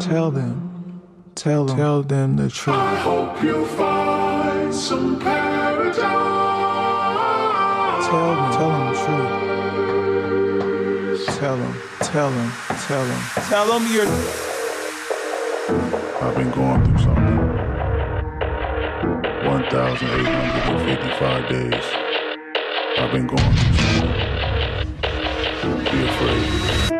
Tell them, tell them, tell them the truth. I hope you find some paradise. Tell them, tell them the truth. Tell them, tell them, tell them, tell them you're. I've been going through something. 1,855 days. I've been going. Be afraid.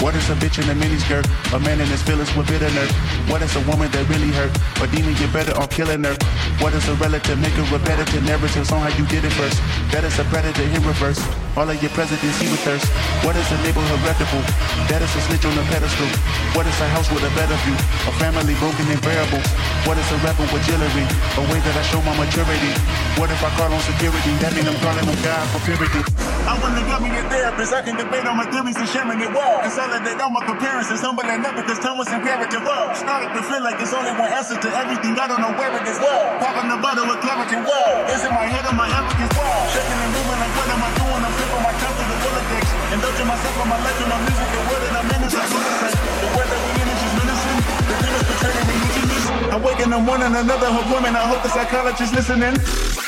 What is a bitch in a miniskirt? A man in his feelings with bitter nerve. What is a woman that really hurt? A demon get better on killing her. What is a relative? Make a repetitive narratives on how you did it first. That is a predator in reverse. All of your presidents, he thirst. What is a neighborhood reputable? That is a snitch on a pedestal. What is a house with a better view? A family broken and bearable. What is a rebel with jewelry? A way that I show my maturity. What if I call on security? That mean I'm calling on God for purity. I wanna get me a therapist. I can debate on my theories and sharing it well. Consolidate all my comparisons. Humbling up because time was imperative. Well, started to feel like there's only one answer to everything. I don't know where it is. Well, popping the bottle with clarity. Well, is it my head or my African well? Shaking and moving like what am I doing? I'm flipping my tongue through the Rolodex. Indulging myself on my legend of music. The word that I'm in is like The word that we in is just menacing. The demons betraying religiousness. I'm waking one and another woman. I hope the psychologist listening.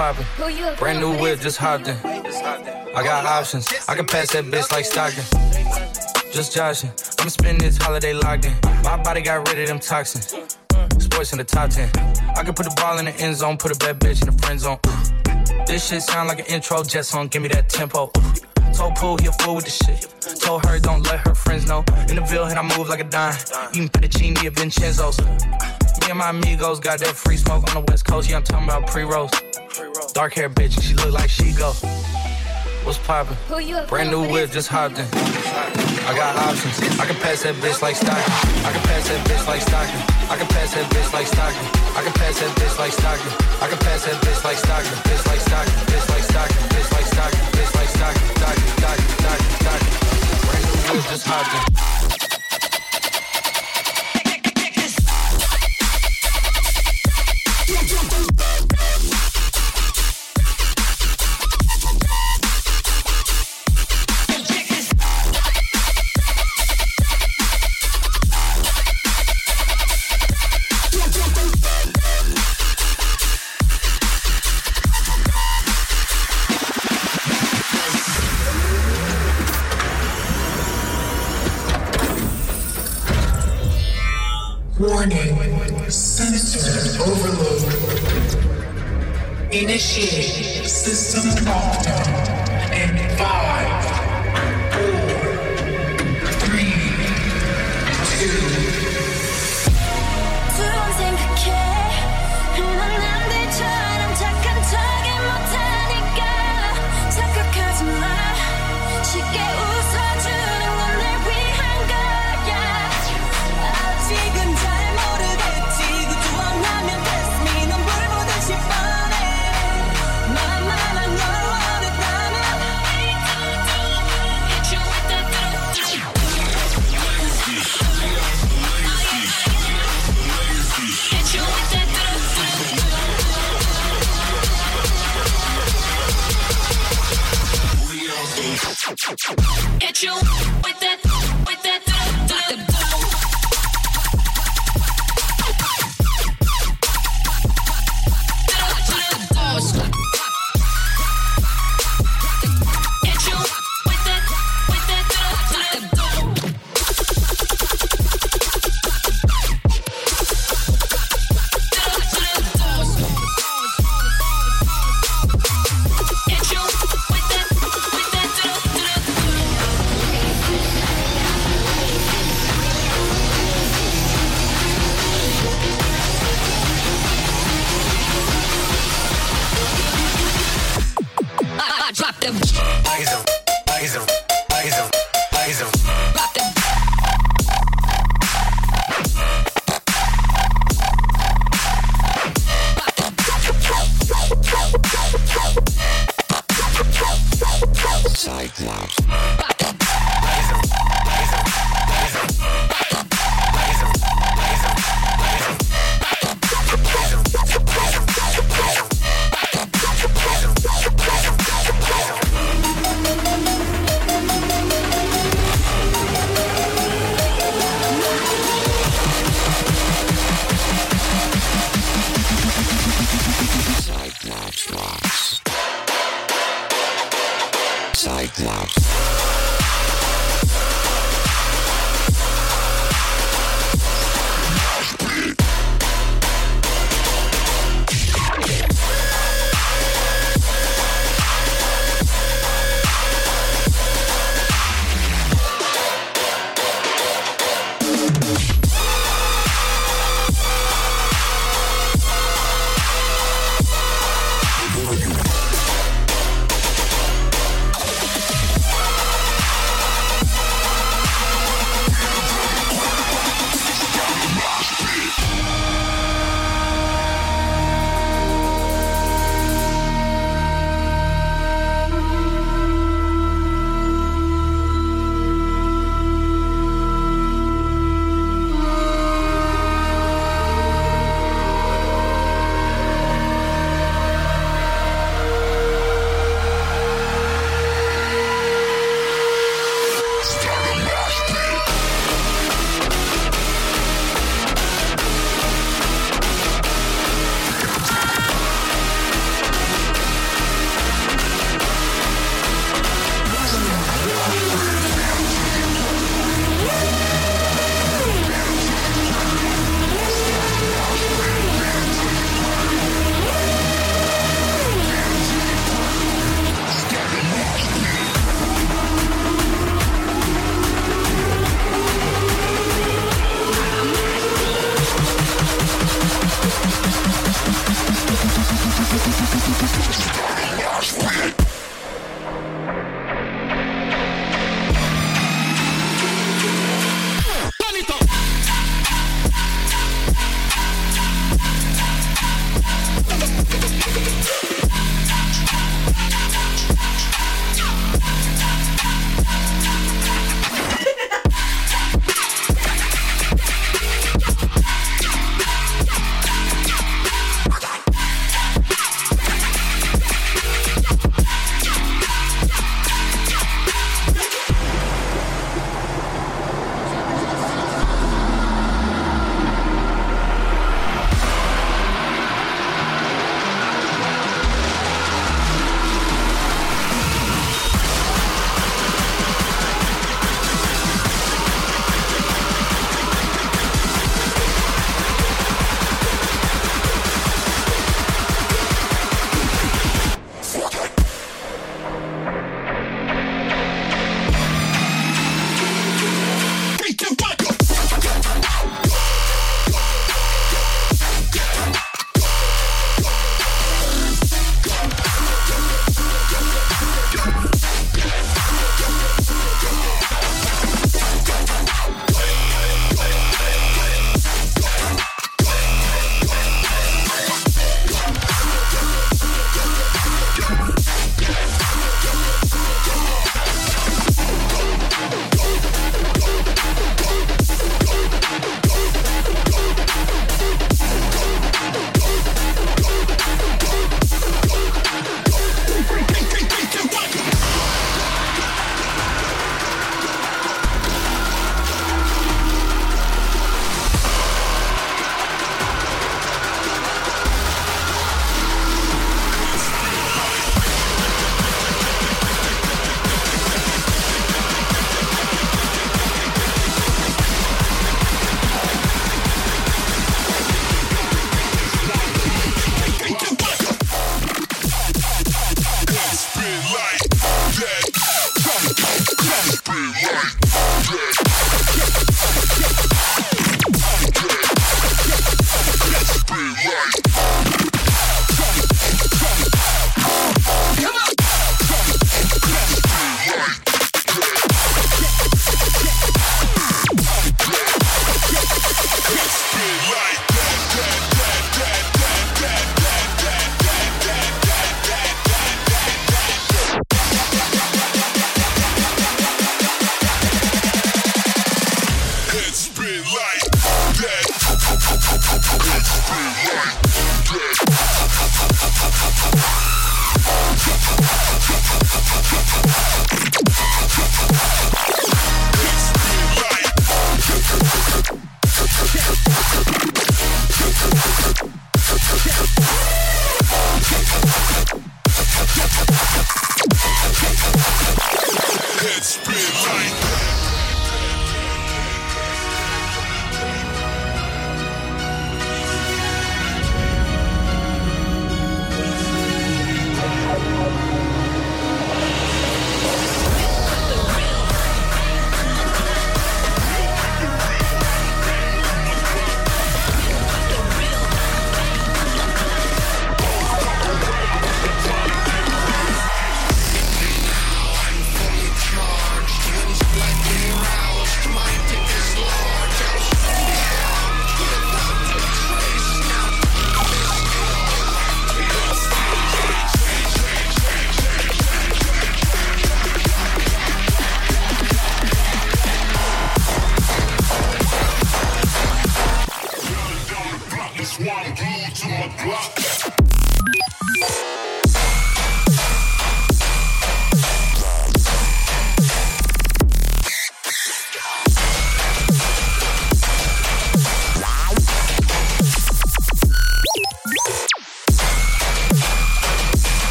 Brand new whip, just hopped in. I got options. I can pass that bitch like Stockton. Just joshing. I'ma spend this holiday locked in. My body got rid of them toxins. SportsCenter top 10. I can put the ball in the end zone, put a bad bitch in the friend zone. This shit sound like an intro jet song, give me that tempo. Told Pooh he a fool with the shit. Told her don't let her friends know. In the Ville, hit I move like a dime. Eating fettuccine at Vincenzo's. Me and my amigos got that free smoke on the west coast. Yeah, I'm talking about pre-rolls. Dark hair bitch, she look like she go. What's poppin'? Brand new whip, just hopped in. I got options. I can pass that bitch like Stockton. I can pass that bitch like Stockton. I can pass that bitch like Stockton. I can pass that bitch like Stockton. I can pass that bitch like Stockton. Bitch like Stockton. Bitch like Stockton. Bitch like Stockton. Bitch like Stockton. Stockton. Stockton. Stockton. Stockton. Brand new whip, just hopped in.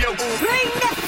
Bring the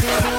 baby.